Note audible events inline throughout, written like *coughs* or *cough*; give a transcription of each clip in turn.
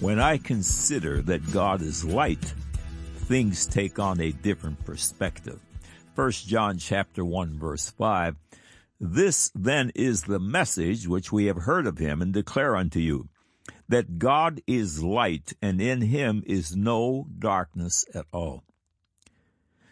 When I consider that God is light, things take on a different perspective. 1 John chapter 1 verse 5 This then is the message which we have heard of him and declare unto you that God is light and in him is no darkness at all.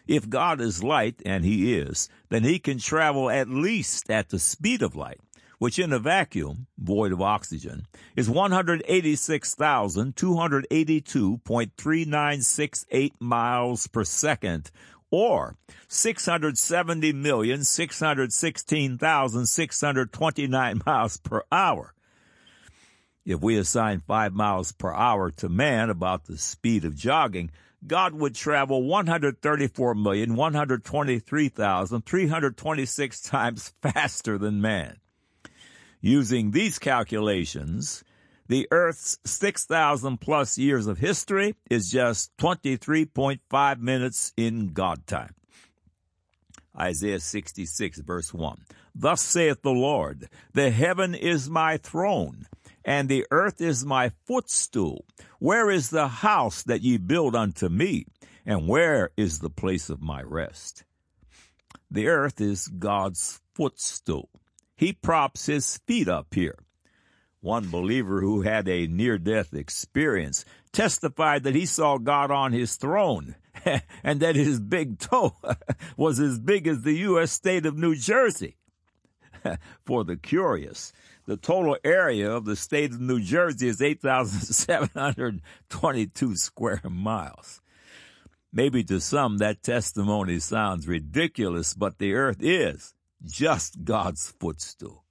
If God is light, and he is, then he can travel at least at the speed of light which in a vacuum, void of oxygen, is 186,282.3968 miles per second, or 670,616,629 miles per hour. If we assign 5 miles per hour to man, about the speed of jogging, God would travel 134,123,326 times *laughs* faster than man. Using these calculations, the Earth's 6,000 plus years of history is just 23.5 minutes in God time. Isaiah 66 verse 1. Thus saith the Lord, the heaven is my throne, and the earth is my footstool. Where is the house that ye build unto me? And where is the place of my rest? The earth is God's footstool he props his feet up here. One believer who had a near death experience testified that he saw God on his throne *laughs* and that his big toe *laughs* was as big as the U.S. state of New Jersey. *laughs* For the curious, the total area of the state of New Jersey is 8,722 square miles. Maybe to some that testimony sounds ridiculous, but the earth is just God's footstool.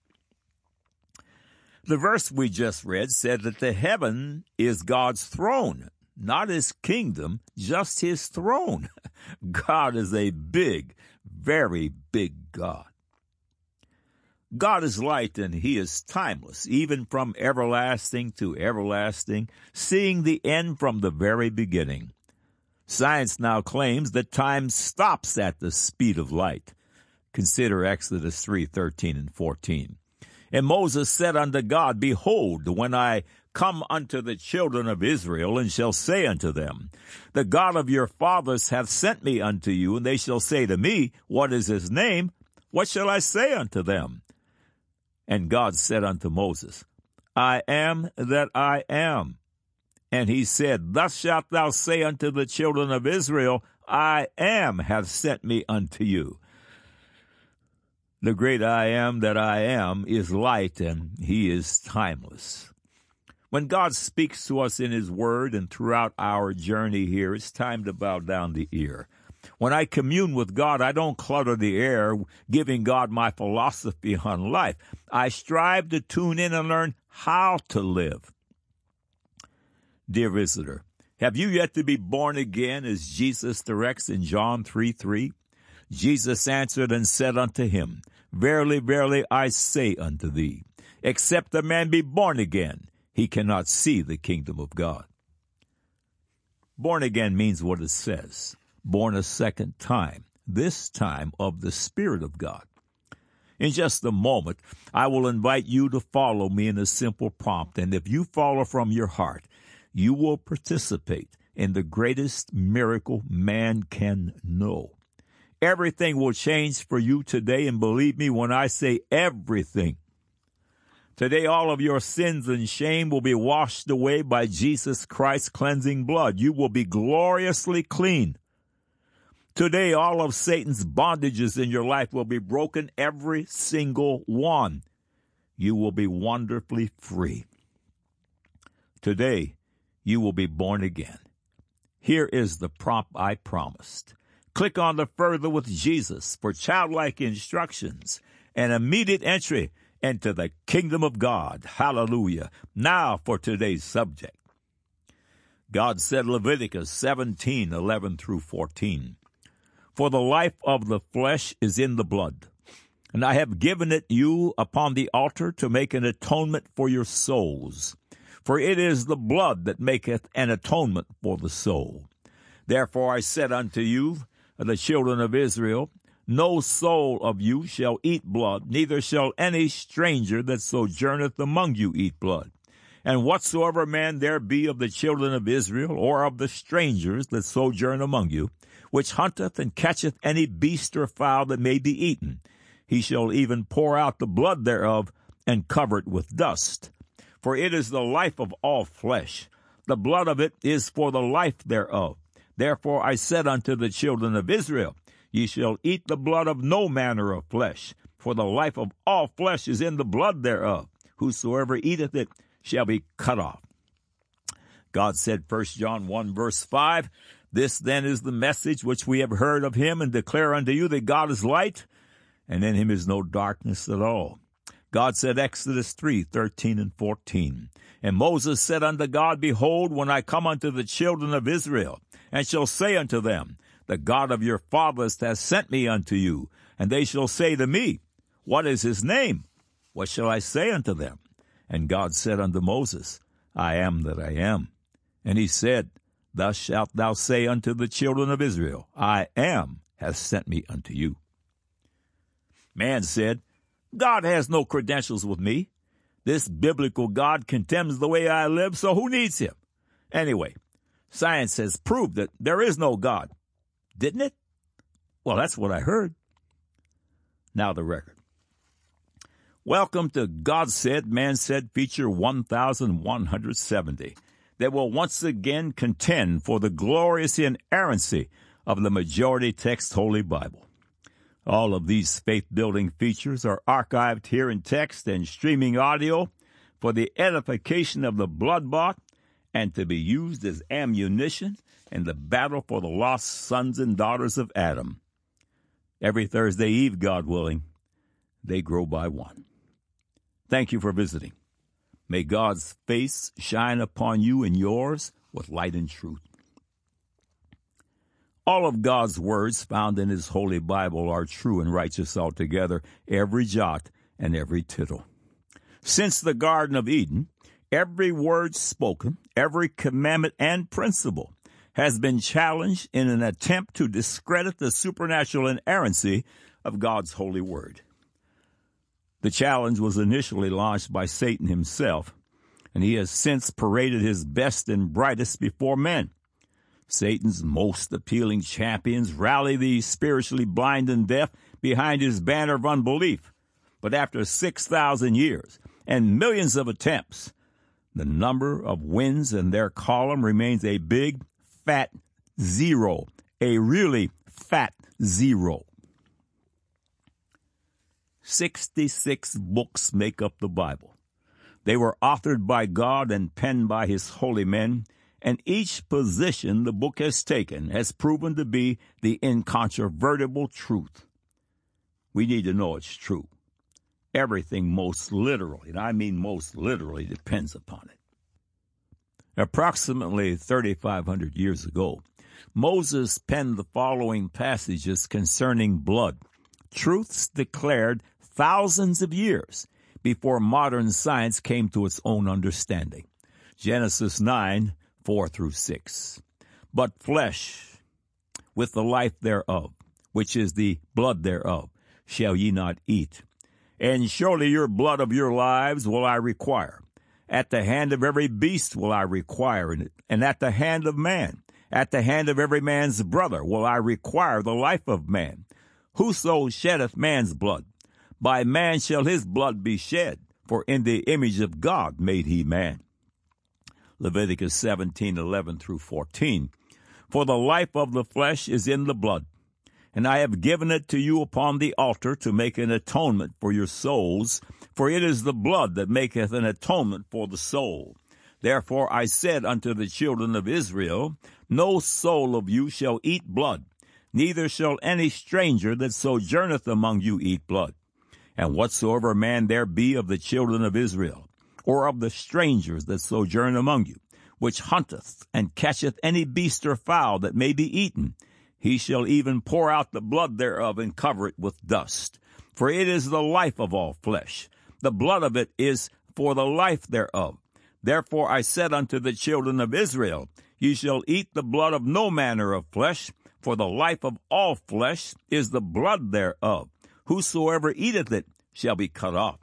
The verse we just read said that the heaven is God's throne, not his kingdom, just his throne. *laughs* God is a big, very big God. God is light and he is timeless, even from everlasting to everlasting, seeing the end from the very beginning. Science now claims that time stops at the speed of light. Consider Exodus 3, 13 and 14. And Moses said unto God, Behold, when I come unto the children of Israel, and shall say unto them, The God of your fathers hath sent me unto you, and they shall say to me, What is his name? What shall I say unto them? And God said unto Moses, I am that I am. And he said, Thus shalt thou say unto the children of Israel, I am hath sent me unto you. The great I am that I am is light and he is timeless. When God speaks to us in his word and throughout our journey here, it's time to bow down the ear. When I commune with God, I don't clutter the air giving God my philosophy *laughs* on life. I strive to tune in and learn how to live. Dear visitor, have you yet to be born again as Jesus directs in John 3 3? Jesus answered and said unto him, Verily, verily, I say unto thee, except a man be born again, he cannot see the kingdom of God. Born again means what it says born a second time, this time of the Spirit of God. In just a moment, I will invite you to follow me in a simple prompt, and if you follow from your heart, you will participate in the greatest miracle man can know. Everything will change for you today. And believe me when I say everything. Today, all of your sins and shame will be washed away by Jesus Christ's cleansing blood. You will be gloriously clean. Today, all of Satan's bondages in your life will be broken, every single one. You will be wonderfully free. Today, you will be born again. Here is the prop I promised. Click on the Further with Jesus for childlike instructions and immediate entry into the kingdom of God. Hallelujah. Now for today's subject. God said Leviticus 17, 11 through 14, For the life of the flesh is in the blood, and I have given it you upon the altar to make an atonement for your souls. For it is the blood that maketh an atonement for the soul. Therefore I said unto you, the children of Israel, no soul of you shall eat blood, neither shall any stranger that sojourneth among you eat blood. And whatsoever man there be of the children of Israel, or of the strangers that sojourn among you, which hunteth and catcheth any beast or fowl that may be eaten, he shall even pour out the blood thereof, and cover it with dust. For it is the life of all flesh. The blood of it is for the life thereof. Therefore I said unto the children of Israel, Ye shall eat the blood of no manner of flesh, for the life of all flesh is in the blood thereof. Whosoever eateth it shall be cut off. God said, 1 John 1 verse 5, This then is the message which we have heard of him and declare unto you that God is light, and in him is no darkness at all. God said, Exodus 3, 13 and 14, And Moses said unto God, Behold, when I come unto the children of Israel, and shall say unto them, The God of your fathers hath sent me unto you, and they shall say to me, What is his name? What shall I say unto them? And God said unto Moses, I am that I am. And he said, Thus shalt thou say unto the children of Israel, I am hath sent me unto you. Man said, God has no credentials with me. This biblical God condemns the way I live, so who needs him? Anyway, science has proved that there is no God. Didn't it? Well, that's what I heard. Now the record. Welcome to God Said, Man Said feature 1170 that will once again contend for the glorious inerrancy of the majority text Holy Bible. All of these faith building features are archived here in text and streaming audio for the edification of the blood bought and to be used as ammunition in the battle for the lost sons and daughters of Adam. Every Thursday Eve, God willing, they grow by one. Thank you for visiting. May God's face shine upon you and yours with light and truth. All of God's words found in His Holy Bible are true and righteous altogether, every jot and every tittle. Since the Garden of Eden, every word spoken, every commandment and principle has been challenged in an attempt to discredit the supernatural inerrancy of God's holy word. The challenge was initially launched by Satan himself, and he has since paraded his best and brightest before men. Satan's most appealing champions rally the spiritually blind and deaf behind his banner of unbelief. But after 6,000 years and millions of attempts, the number of wins in their column remains a big, fat zero. A really fat zero. 66 books make up the Bible. They were authored by God and penned by His holy men, and each position the book has taken has proven to be the incontrovertible truth. We need to know it's true. Everything most literally, and I mean most literally, depends upon it. Approximately 3,500 years ago, Moses penned the following passages concerning blood, truths declared thousands of years before modern science came to its own understanding. Genesis 9, 4 through 6. But flesh, with the life thereof, which is the blood thereof, shall ye not eat. And surely your blood of your lives will I require. At the hand of every beast will I require it, and at the hand of man, at the hand of every man's brother will I require the life of man. Whoso sheddeth man's blood, by man shall his blood be shed, for in the image of God made he man. Leviticus 17:11 through 14. For the life of the flesh is in the blood, and I have given it to you upon the altar to make an atonement for your souls, for it is the blood that maketh an atonement for the soul. Therefore I said unto the children of Israel, No soul of you shall eat blood, neither shall any stranger that sojourneth among you eat blood. And whatsoever man there be of the children of Israel, or of the strangers that sojourn among you, which hunteth and catcheth any beast or fowl that may be eaten, he shall even pour out the blood thereof and cover it with dust. For it is the life of all flesh. The blood of it is for the life thereof. Therefore I said unto the children of Israel, Ye shall eat the blood of no manner of flesh, for the life of all flesh is the blood thereof. Whosoever eateth it shall be cut off.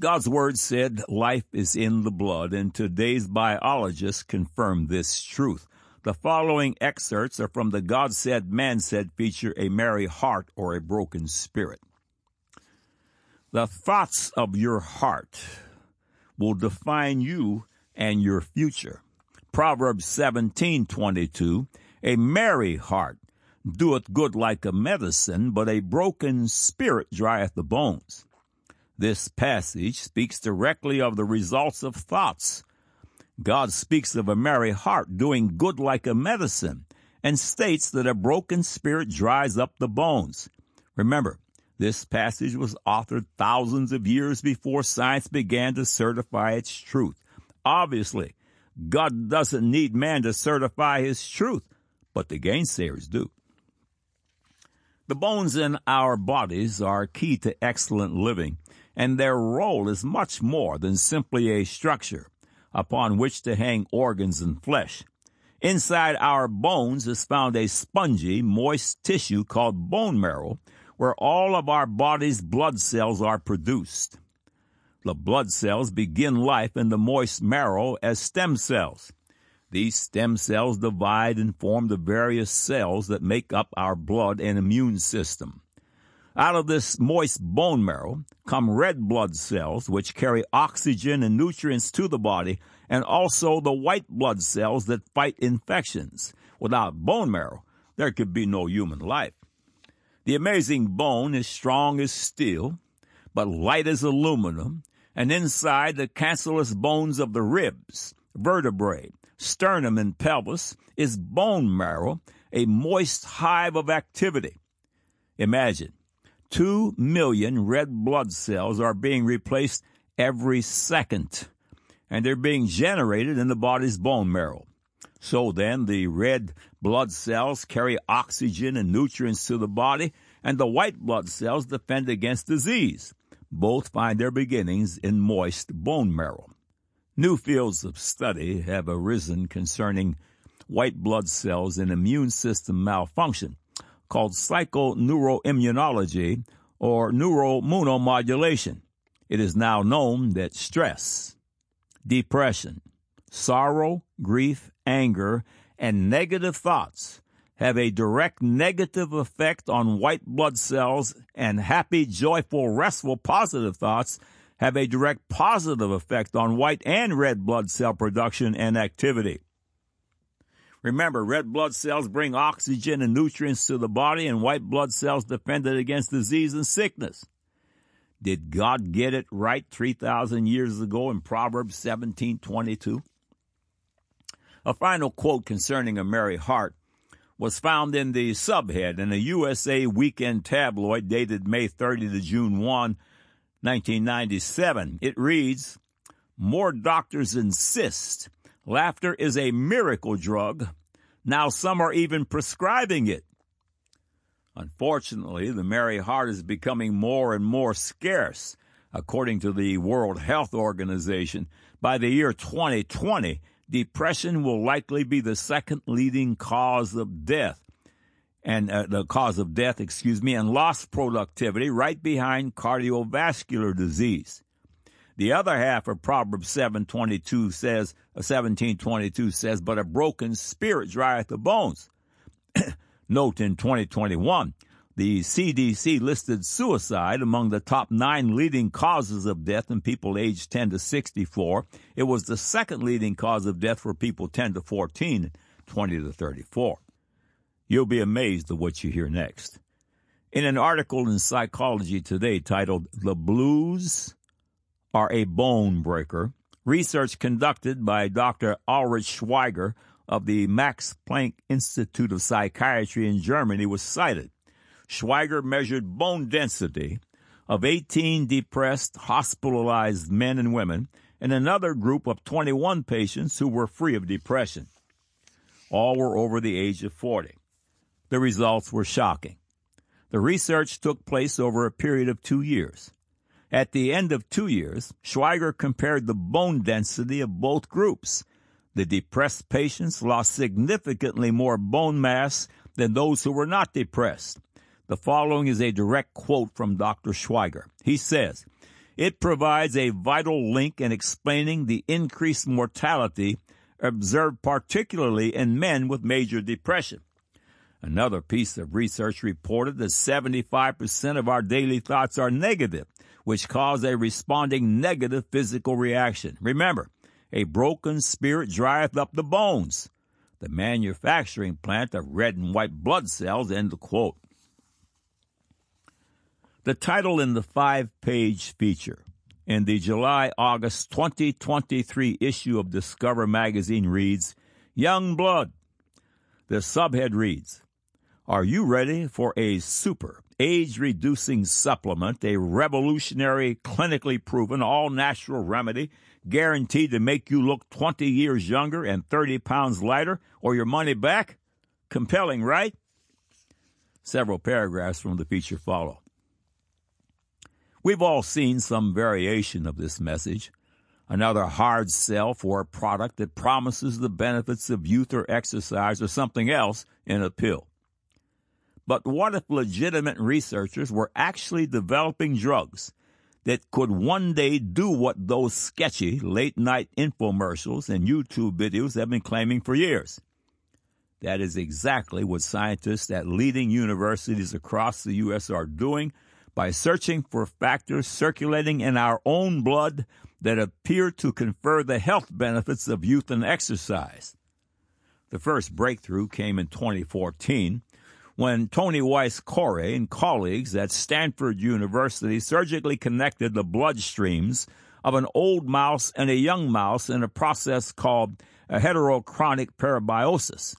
God's Word said life is in the blood, and today's biologists confirm this truth. The following excerpts are from the God Said, Man Said feature A Merry Heart or a Broken Spirit. The thoughts of your heart will define you and your future. Proverbs 17:22 A merry heart doeth good like a medicine, but a broken spirit drieth the bones. This passage speaks directly of the results of thoughts. God speaks of a merry heart doing good like a medicine and states that a broken spirit dries up the bones. Remember, this passage was authored thousands of years before science began to certify its truth. Obviously, God doesn't need man to certify his truth, but the gainsayers do. The bones in our bodies are key to excellent living and their role is much more than simply a structure upon which to hang organs and flesh. Inside our bones is found a spongy, moist tissue called bone marrow, where all of our body's blood cells are produced. The blood cells begin life in the moist marrow as stem cells. These stem cells divide and form the various cells that make up our blood and immune system. Out of this moist bone marrow come red blood cells, which carry oxygen and nutrients to the body, and also the white blood cells that fight infections. Without bone marrow, there could be no human life. The amazing bone is strong as steel, but light as aluminum, and inside the cancellous bones of the ribs, vertebrae, sternum, and pelvis is bone marrow, a moist hive of activity. Imagine 2 million red blood cells are being replaced every second, and they're being generated in the body's bone marrow. So then, the red blood cells carry oxygen and nutrients to the body, and the white blood cells defend against disease. Both find their beginnings in moist bone marrow. New fields of study have arisen concerning white blood cells and immune system malfunction called psychoneuroimmunology or neuroimmunomodulation. It is now known that stress, depression, sorrow, grief, anger, and negative thoughts have a direct negative effect on white blood cells and happy, joyful, restful, positive thoughts have a direct positive effect on white and red blood cell production and activity. Remember, red blood cells bring oxygen and nutrients to the body, and white blood cells defend it against disease and sickness. Did God get it right 3,000 years ago in Proverbs 17:22? A final quote concerning a merry heart was found in the subhead in a USA weekend tabloid dated May 30 to June 1, 1997. It reads, More doctors insist Laughter is a miracle drug. Now some are even prescribing it. Unfortunately, the merry heart is becoming more and more scarce. According to the World Health Organization, by the year 2020, depression will likely be the second leading cause of death and uh, the cause of death, excuse me, and lost productivity right behind cardiovascular disease. The other half of Proverbs 7:22 says, 17:22 uh, says, "But a broken spirit drieth the bones." *coughs* Note in 2021, the CDC listed suicide among the top nine leading causes of death in people aged 10 to 64. It was the second leading cause of death for people 10 to 14, 20 to 34. You'll be amazed at what you hear next. In an article in Psychology Today titled The Blues are a bone breaker. Research conducted by Dr. Ulrich Schweiger of the Max Planck Institute of Psychiatry in Germany was cited. Schweiger measured bone density of 18 depressed, hospitalized men and women and another group of 21 patients who were free of depression. All were over the age of 40. The results were shocking. The research took place over a period of two years. At the end of two years, Schweiger compared the bone density of both groups. The depressed patients lost significantly more bone mass than those who were not depressed. The following is a direct quote from Dr. Schweiger. He says, It provides a vital link in explaining the increased mortality observed particularly in men with major depression. Another piece of research reported that 75% of our daily thoughts are negative, which cause a responding negative physical reaction. Remember, a broken spirit drieth up the bones. The manufacturing plant of red and white blood cells, end quote. The title in the five page feature in the July August 2023 issue of Discover magazine reads Young Blood. The subhead reads Are you ready for a super age reducing supplement, a revolutionary, clinically proven, all natural remedy guaranteed to make you look 20 years younger and 30 pounds lighter or your money back? Compelling, right? Several paragraphs from the feature follow. We've all seen some variation of this message. Another hard sell for a product that promises the benefits of youth or exercise or something else in a pill. But what if legitimate researchers were actually developing drugs that could one day do what those sketchy late night infomercials and YouTube videos have been claiming for years. That is exactly what scientists at leading universities across the U.S. are doing by searching for factors circulating in our own blood that appear to confer the health benefits of youth and exercise. The first breakthrough came in 2014 when Tony Wyss-Coray and colleagues at Stanford University surgically connected the bloodstreams of an old mouse and a young mouse in a process called heterochronic parabiosis.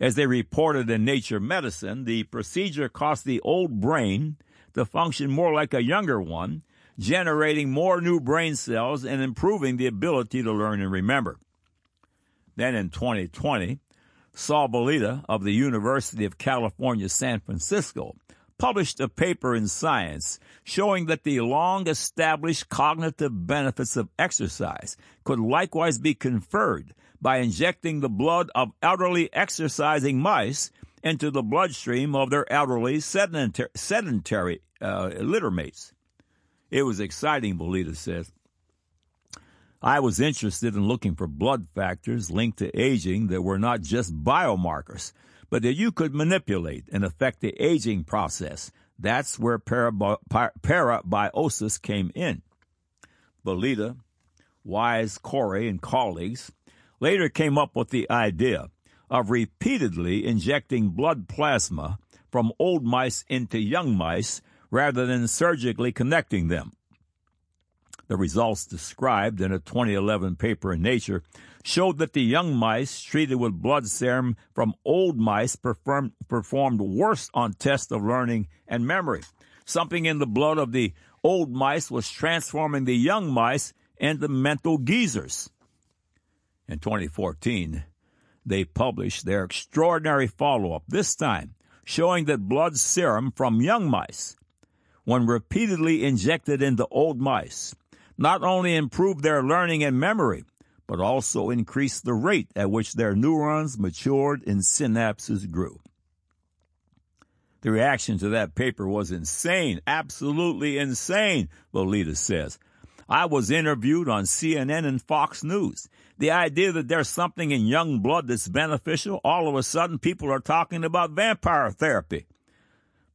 As they reported in Nature Medicine, the procedure caused the old brain to function more like a younger one, generating more new brain cells and improving the ability to learn and remember. Then in 2020, Saul Villeda of the University of California, San Francisco, published a paper in Science showing that the long established cognitive benefits of exercise could likewise be conferred by injecting the blood of elderly exercising mice into the bloodstream of their elderly sedentary, sedentary uh, littermates. It was exciting, Villeda says. I was interested in looking for blood factors linked to aging that were not just biomarkers, but that you could manipulate and affect the aging process. That's where parabiosis came in. Villeda, Wise, Corey, and colleagues later came up with the idea of repeatedly injecting blood plasma from old mice into young mice rather than surgically connecting them. The results described in a 2011 paper in Nature showed that the young mice treated with blood serum from old mice performed, performed worse on tests of learning and memory. Something in the blood of the old mice was transforming the young mice into mental geezers. In 2014, they published their extraordinary follow-up, this time showing that blood serum from young mice, when repeatedly injected into old mice, not only improved their learning and memory, but also increased the rate at which their neurons matured and synapses grew. The reaction to that paper was insane, absolutely insane, Villeda says. I was interviewed on CNN and Fox News. The idea that there's something in young blood that's beneficial, all of a sudden people are talking about vampire therapy.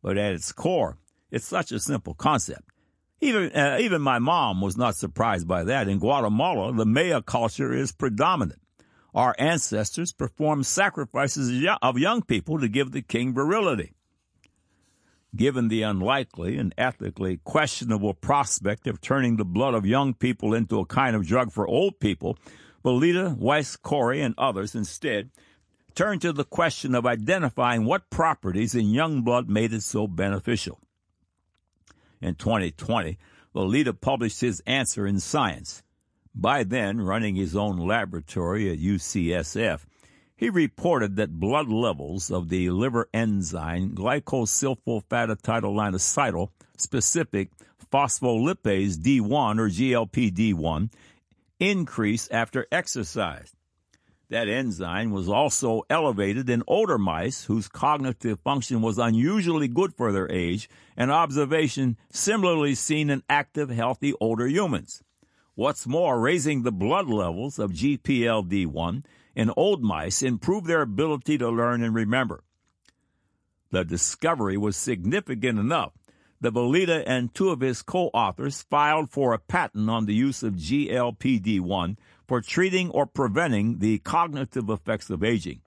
But at its core, it's such a simple concept. Even, uh, even my mom was not surprised by that. In Guatemala, the Maya culture is predominant. Our ancestors performed sacrifices of young people to give the king virility. Given the unlikely and ethically questionable prospect of turning the blood of young people into a kind of drug for old people, Villeda, Weiss, Corey, and others instead turned to the question of identifying what properties in young blood made it so beneficial in 2020, Villeda published his answer in Science. By then, running his own laboratory at UCSF, he reported that blood levels of the liver enzyme glycosylphosphatidylinositol specific phospholipase D1 or GLP-D1 increase after exercise. That enzyme was also elevated in older mice whose cognitive function was unusually good for their age, an observation similarly seen in active, healthy older humans. What's more, raising the blood levels of GPLD1 in old mice improved their ability to learn and remember. The discovery was significant enough that Villeda and two of his co-authors filed for a patent on the use of GLPD1 for treating or preventing the cognitive effects of aging.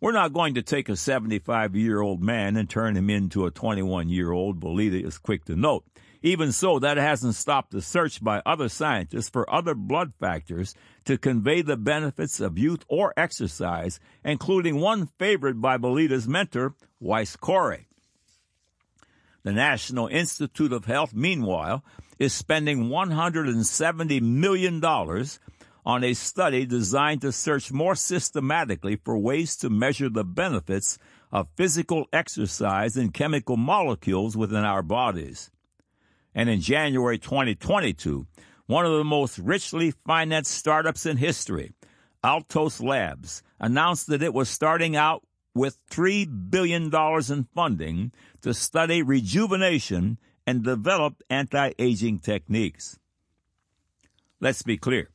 We're not going to take a 75 year old man and turn him into a 21 year old, Villeda is quick to note. Even so, that hasn't stopped the search by other scientists for other blood factors to convey the benefits of youth or exercise, including one favored by Villeda's mentor, Wyss-Coray. The National Institute of Health, meanwhile, is spending $170 million on a study designed to search more systematically for ways to measure the benefits of physical exercise and chemical molecules within our bodies. And in January 2022, one of the most richly financed startups in history, Altos Labs, announced that it was starting out with $3 billion in funding to study rejuvenation and develop anti-aging techniques. Let's be clear.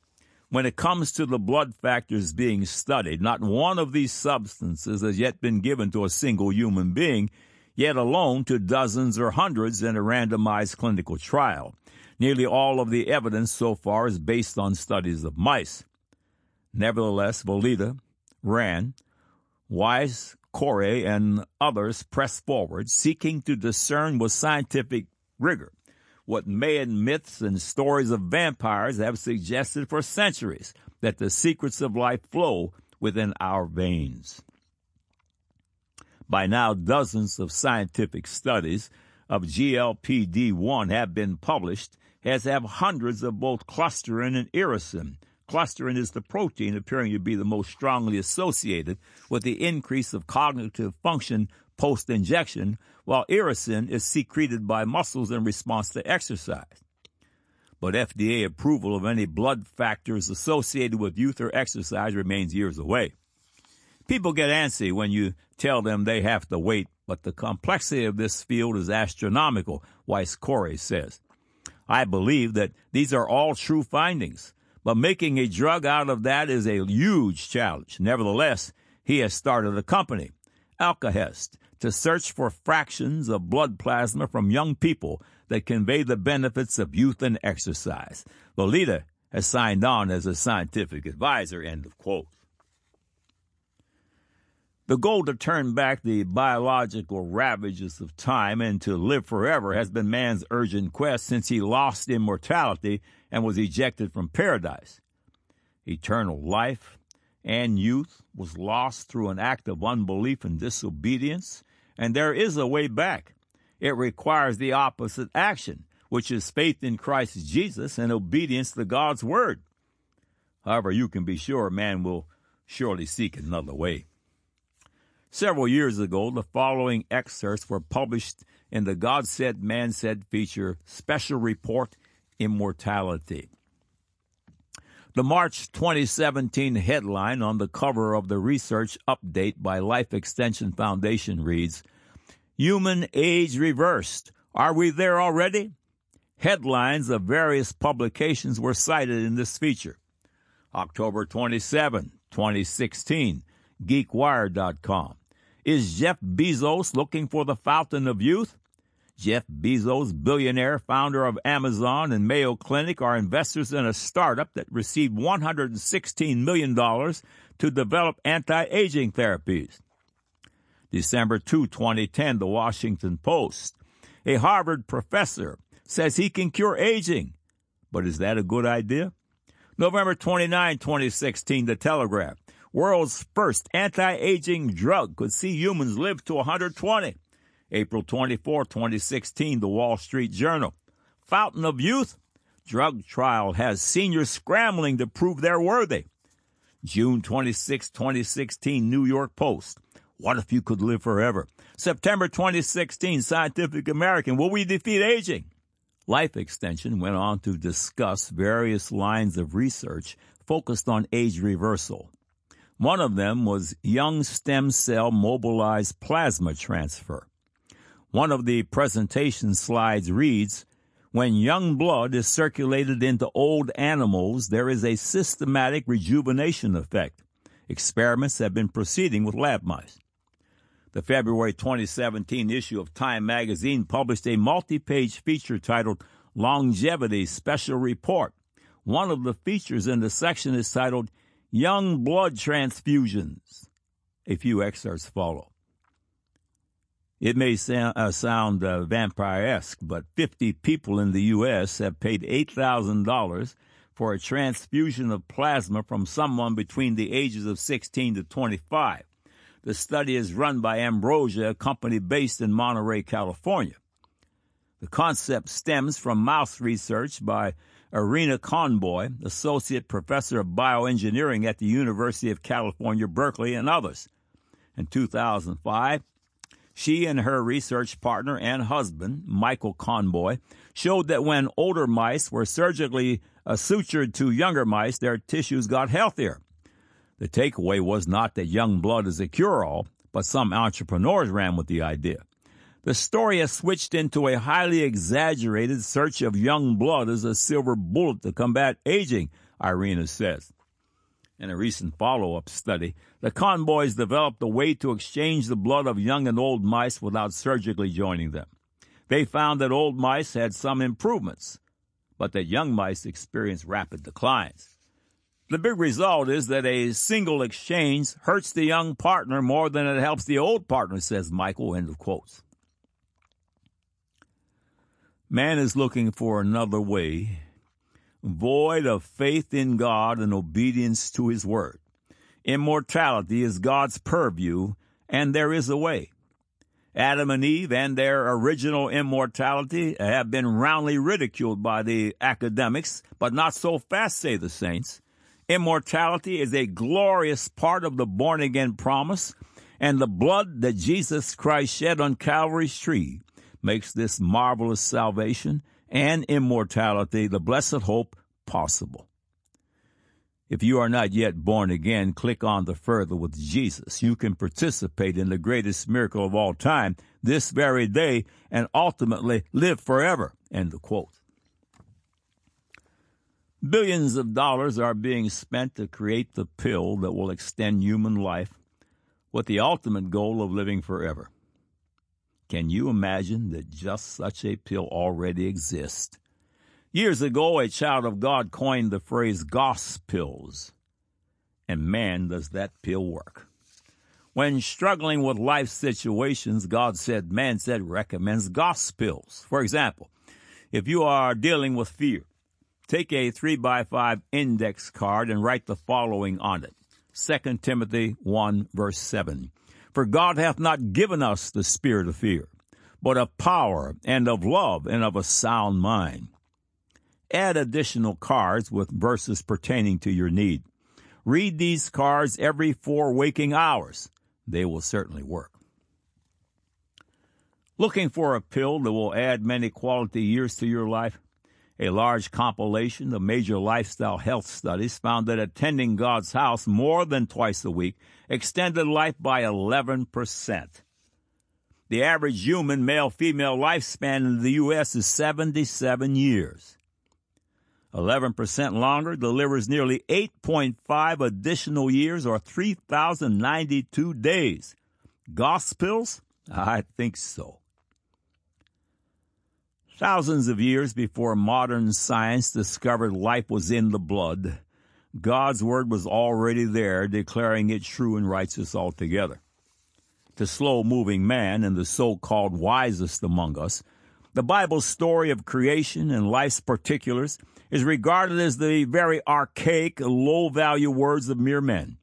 When it comes to the blood factors being studied, not one of these substances has yet been given to a single human being, yet alone to dozens or hundreds in a randomized clinical trial. Nearly all of the evidence so far is based on studies of mice. Nevertheless, Villeda, Rand, Weiss, Corey, and others pressed forward, seeking to discern with scientific rigor what Mayan myths and stories of vampires have suggested for centuries that the secrets of life flow within our veins. By now, dozens of scientific studies of GLPD1 have been published, as have hundreds of both clusterin and irisin, Clusterin is the protein appearing to be the most strongly associated with the increase of cognitive function post injection, while irisin is secreted by muscles in response to exercise. But FDA approval of any blood factors associated with youth or exercise remains years away. People get antsy when you tell them they have to wait, but the complexity of this field is astronomical, Wyss-Coray says. I believe that these are all true findings. But making a drug out of that is a huge challenge. Nevertheless, he has started a company, Alkahest, to search for fractions of blood plasma from young people that convey the benefits of youth and exercise. Villeda has signed on as a scientific advisor. End of quote. The goal to turn back the biological ravages of time and to live forever has been man's urgent quest since he lost immortality and was ejected from paradise. Eternal life and youth was lost through an act of unbelief and disobedience, and there is a way back. It requires the opposite action, which is faith in Christ Jesus and obedience to God's word. However, you can be sure man will surely seek another way. Several years ago, the following excerpts were published in the God Said, Man Said feature Special Report Immortality. The March 2017 headline on the cover of the research update by Life Extension Foundation reads, Human Age Reversed. Are we there already? Headlines of various publications were cited in this feature. October 27, 2016, GeekWire.com. Is Jeff Bezos looking for the fountain of youth? Jeff Bezos, billionaire, founder of Amazon and Mayo Clinic, are investors in a startup that received $116 million to develop anti-aging therapies. December 2, 2010, The Washington Post. A Harvard professor says he can cure aging. But is that a good idea? November 29, 2016, The Telegraph world's first anti-aging drug could see humans live to 120. April 24, 2016, the Wall Street Journal. Fountain of Youth? Drug trial has seniors scrambling to prove they're worthy. June 26, 2016, New York Post. What if you could live forever? September 2016, Scientific American. Will we defeat aging? Life Extension went on to discuss various lines of research focused on age reversal. One of them was young stem cell mobilized plasma transfer. One of the presentation slides reads, when young blood is circulated into old animals, there is a systematic rejuvenation effect. Experiments have been proceeding with lab mice. The February 2017 issue of Time magazine published a multi page feature titled Longevity Special Report. One of the features in the section is titled Young Blood Transfusions. A few excerpts follow. It may sound, uh, sound uh, vampire-esque, but 50 people in the U.S. have paid $8,000 for a transfusion of plasma from someone between the ages of 16 to 25. The study is run by Ambrosia, a company based in Monterey, California. The concept stems from mouse research by Irina Conboy, Associate Professor of Bioengineering at the University of California, Berkeley, and others. In 2005, she and her research partner and husband, Michael Conboy, showed that when older mice were surgically uh, sutured to younger mice, their tissues got healthier. The takeaway was not that young blood is a cure all, but some entrepreneurs ran with the idea. The story has switched into a highly exaggerated search of young blood as a silver bullet to combat aging, Irina says. In a recent follow up study, the Conboys developed a way to exchange the blood of young and old mice without surgically joining them. They found that old mice had some improvements, but that young mice experienced rapid declines. The big result is that a single exchange hurts the young partner more than it helps the old partner, says Michael. End of quotes. Man is looking for another way void of faith in God and obedience to His Word. Immortality is God's purview, and there is a way. Adam and Eve and their original immortality have been roundly ridiculed by the academics, but not so fast, say the saints. Immortality is a glorious part of the born again promise, and the blood that Jesus Christ shed on Calvary's tree makes this marvelous salvation and immortality, the blessed hope, possible. If you are not yet born again, click on the further with Jesus. You can participate in the greatest miracle of all time this very day and ultimately live forever. End of quote. Billions of dollars are being spent to create the pill that will extend human life with the ultimate goal of living forever. Can you imagine that just such a pill already exists? Years ago, a child of God coined the phrase gospills. And man, does that pill work. When struggling with life situations, God said, man said, recommends gospills. For example, if you are dealing with fear, take a 3 by 5 index card and write the following on it. 2 Timothy 1 verse 7. For God hath not given us the spirit of fear, but of power and of love and of a sound mind. Add additional cards with verses pertaining to your need. Read these cards every four waking hours. They will certainly work. Looking for a pill that will add many quality years to your life? A large compilation of major lifestyle health studies found that attending God's house more than twice a week extended life by 11%. The average human male female lifespan in the U.S. is 77 years. 11% longer delivers nearly 8.5 additional years or 3,092 days. Gospills? I think so. Thousands of years before modern science discovered life was in the blood, God's word was already there, declaring it true and righteous altogether. To slow moving man and the so called wisest among us, the Bible's story of creation and life's particulars is regarded as the very archaic, low value words of mere men.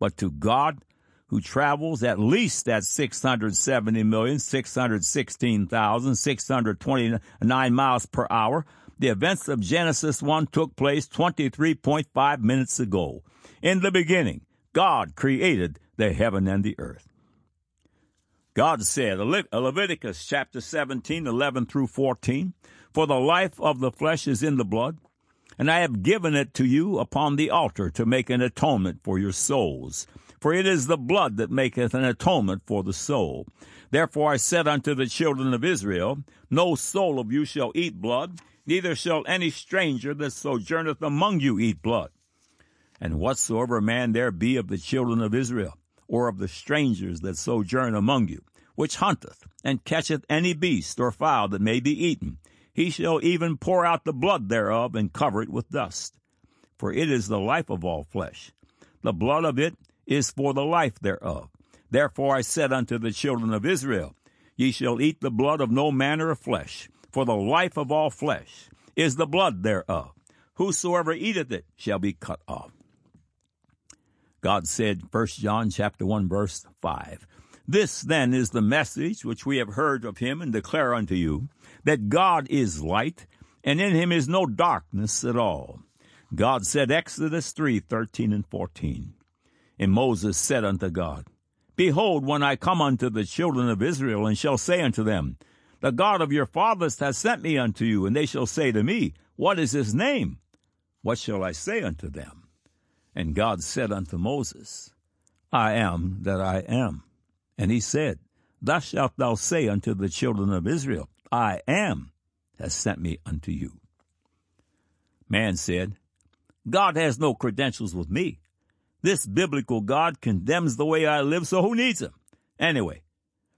But to God, who travels at least at 670,616,629 miles per hour. The events of Genesis 1 took place 23.5 minutes ago. In the beginning, God created the heaven and the earth. God said, Leviticus chapter 17, 11 through 14, For the life of the flesh is in the blood, and I have given it to you upon the altar to make an atonement for your souls. For it is the blood that maketh an atonement for the soul. Therefore I said unto the children of Israel, No soul of you shall eat blood, neither shall any stranger that sojourneth among you eat blood. And whatsoever man there be of the children of Israel, or of the strangers that sojourn among you, which hunteth, and catcheth any beast or fowl that may be eaten, he shall even pour out the blood thereof, and cover it with dust. For it is the life of all flesh. The blood of it is for the life thereof. Therefore I said unto the children of Israel, Ye shall eat the blood of no manner of flesh, for the life of all flesh is the blood thereof. Whosoever eateth it shall be cut off. God said, 1 John chapter 1 verse 5, This then is the message which we have heard of him and declare unto you, that God is light, and in him is no darkness at all. God said, Exodus 3, 13 and 14. And Moses said unto God, Behold, when I come unto the children of Israel, and shall say unto them, The God of your fathers hath sent me unto you, and they shall say to me, What is his name? What shall I say unto them? And God said unto Moses, I am that I am. And he said, Thus shalt thou say unto the children of Israel, I am has sent me unto you. Man said, God has no credentials with me. This biblical God condemns the way I live, so who needs him? Anyway,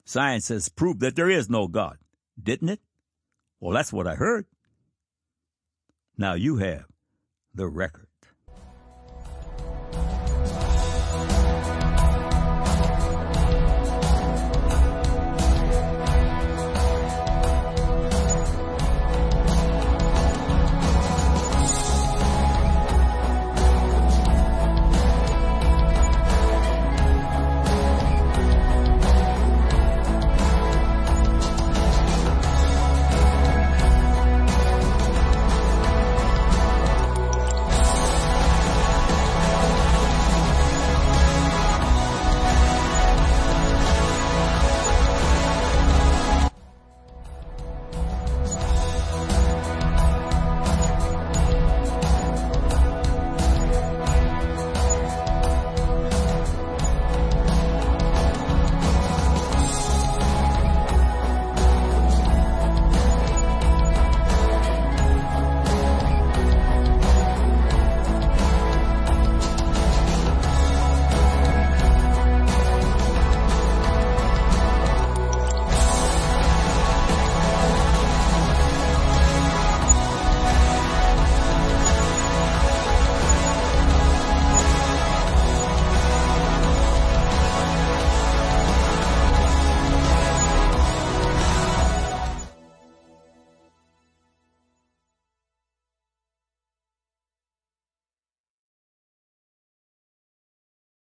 science has proved that there is no God, didn't it? Well, that's what I heard. Now you have the record.